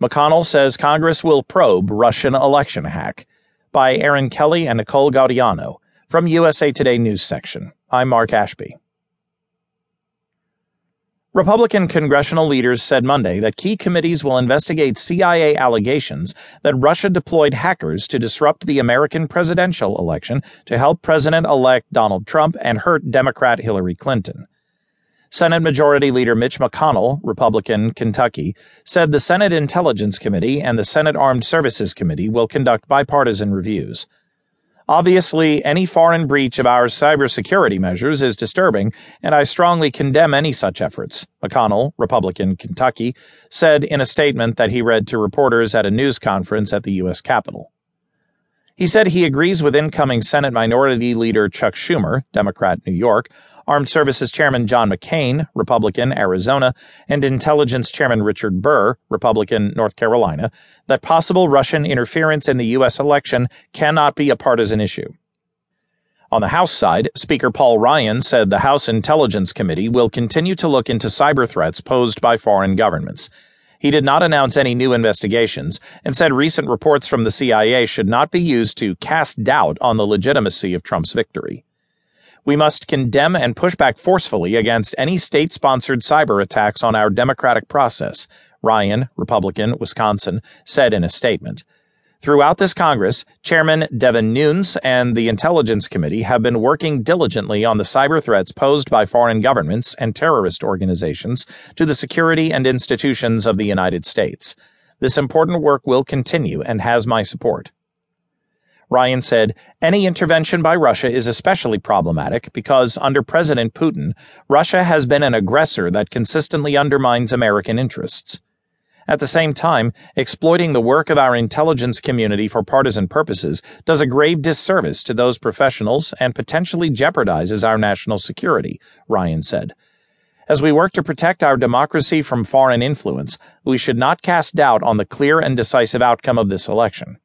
McConnell says Congress will probe Russian election hack. By Erin Kelly and Nicole Gaudiano from USA Today News section. I'm Mark Ashby. Republican congressional leaders said Monday that key committees will investigate CIA allegations that Russia deployed hackers to disrupt the American presidential election to help President elect Donald Trump and hurt Democrat Hillary Clinton. Senate Majority Leader Mitch McConnell, Republican, Kentucky, said the Senate Intelligence Committee and the Senate Armed Services Committee will conduct bipartisan reviews. Obviously, any foreign breach of our cybersecurity measures is disturbing, and I strongly condemn any such efforts, McConnell, Republican, Kentucky, said in a statement that he read to reporters at a news conference at the U.S. Capitol. He said he agrees with incoming Senate Minority Leader Chuck Schumer, Democrat, New York, Armed Services Chairman John McCain, Republican, Arizona, and Intelligence Chairman Richard Burr, Republican, North Carolina, that possible Russian interference in the U.S. election cannot be a partisan issue. On the House side, Speaker Paul Ryan said the House Intelligence Committee will continue to look into cyber threats posed by foreign governments. He did not announce any new investigations and said recent reports from the CIA should not be used to cast doubt on the legitimacy of Trump's victory. We must condemn and push back forcefully against any state sponsored cyber attacks on our democratic process, Ryan, Republican, Wisconsin, said in a statement. Throughout this Congress, Chairman Devin Nunes and the Intelligence Committee have been working diligently on the cyber threats posed by foreign governments and terrorist organizations to the security and institutions of the United States. This important work will continue and has my support. Ryan said, Any intervention by Russia is especially problematic because, under President Putin, Russia has been an aggressor that consistently undermines American interests. At the same time, exploiting the work of our intelligence community for partisan purposes does a grave disservice to those professionals and potentially jeopardizes our national security, Ryan said. As we work to protect our democracy from foreign influence, we should not cast doubt on the clear and decisive outcome of this election.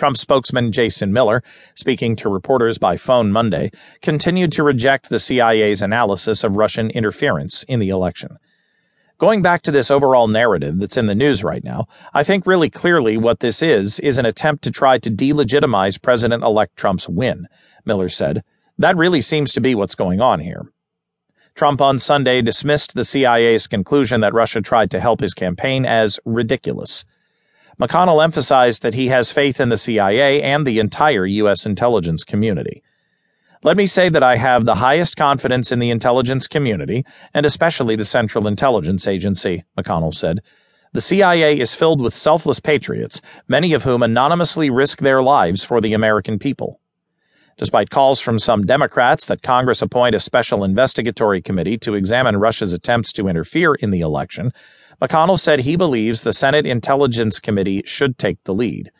Trump spokesman Jason Miller, speaking to reporters by phone Monday, continued to reject the CIA's analysis of Russian interference in the election. Going back to this overall narrative that's in the news right now, I think really clearly what this is is an attempt to try to delegitimize President elect Trump's win, Miller said. That really seems to be what's going on here. Trump on Sunday dismissed the CIA's conclusion that Russia tried to help his campaign as ridiculous. McConnell emphasized that he has faith in the CIA and the entire U.S. intelligence community. Let me say that I have the highest confidence in the intelligence community, and especially the Central Intelligence Agency, McConnell said. The CIA is filled with selfless patriots, many of whom anonymously risk their lives for the American people. Despite calls from some Democrats that Congress appoint a special investigatory committee to examine Russia's attempts to interfere in the election, McConnell said he believes the Senate Intelligence Committee should take the lead.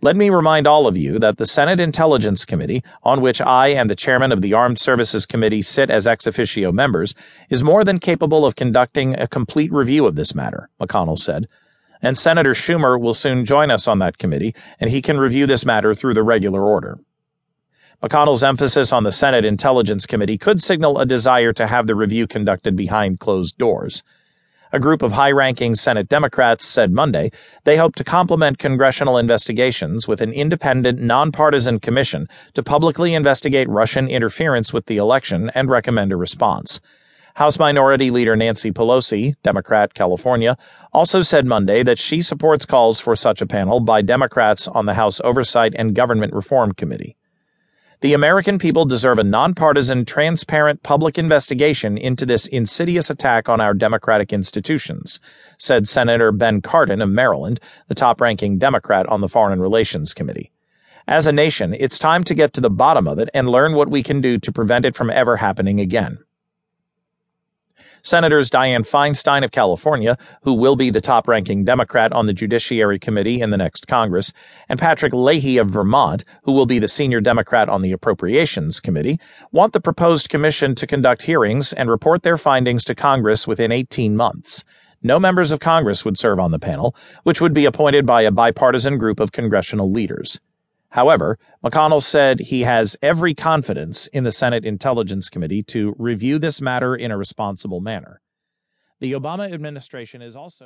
Let me remind all of you that the Senate Intelligence Committee, on which I and the chairman of the Armed Services Committee sit as ex officio members, is more than capable of conducting a complete review of this matter, McConnell said. And Senator Schumer will soon join us on that committee, and he can review this matter through the regular order. McConnell's emphasis on the Senate Intelligence Committee could signal a desire to have the review conducted behind closed doors a group of high ranking Senate Democrats said Monday they hope to complement congressional investigations with an independent, nonpartisan commission to publicly investigate Russian interference with the election and recommend a response. House Minority Leader Nancy Pelosi, Democrat, California, also said Monday that she supports calls for such a panel by Democrats on the House Oversight and Government Reform Committee. The American people deserve a nonpartisan, transparent public investigation into this insidious attack on our democratic institutions, said Senator Ben Cardin of Maryland, the top ranking Democrat on the Foreign Relations Committee. As a nation, it's time to get to the bottom of it and learn what we can do to prevent it from ever happening again. Senators Dianne Feinstein of California, who will be the top ranking Democrat on the Judiciary Committee in the next Congress, and Patrick Leahy of Vermont, who will be the senior Democrat on the Appropriations Committee, want the proposed commission to conduct hearings and report their findings to Congress within 18 months. No members of Congress would serve on the panel, which would be appointed by a bipartisan group of congressional leaders. However, McConnell said he has every confidence in the Senate Intelligence Committee to review this matter in a responsible manner. The Obama administration is also